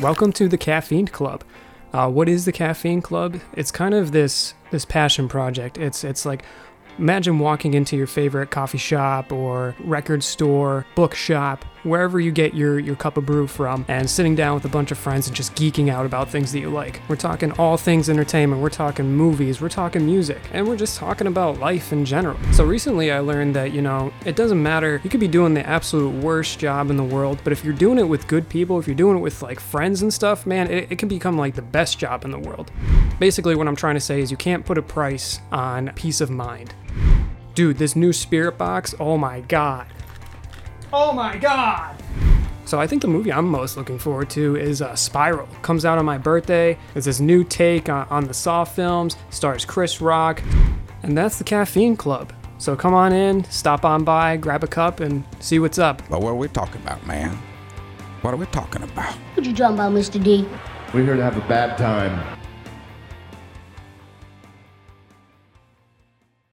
Welcome to the Caffiend Club. Uh, what is the Caffiend Club? It's kind of this this passion project. It's it's like imagine walking into your favorite coffee shop or record store, bookshop, wherever you get your, your cup of brew from, and sitting down with a bunch of friends and just geeking out about things that you like. We're talking all things entertainment, we're talking movies, we're talking music, and we're just talking about life in general. So recently I learned that, you know, it doesn't matter, you could be doing the absolute worst job in the world, but if you're doing it with good people, if you're doing it with like friends and stuff, man, it, it can become like the best job in the world. Basically, what I'm trying to say is you can't put a price on peace of mind. Dude, this new spirit box, oh my god. Oh my god! So I think the movie I'm most looking forward to is uh, Spiral. Comes out on my birthday. It's this new take on, on the Saw films. Stars Chris Rock, and that's the Caffiend Club. So come on in, stop on by, grab a cup, and see what's up. But what are we talking about, man? What are we talking about? What you talking about, Mr. D? We're here to have a bad time.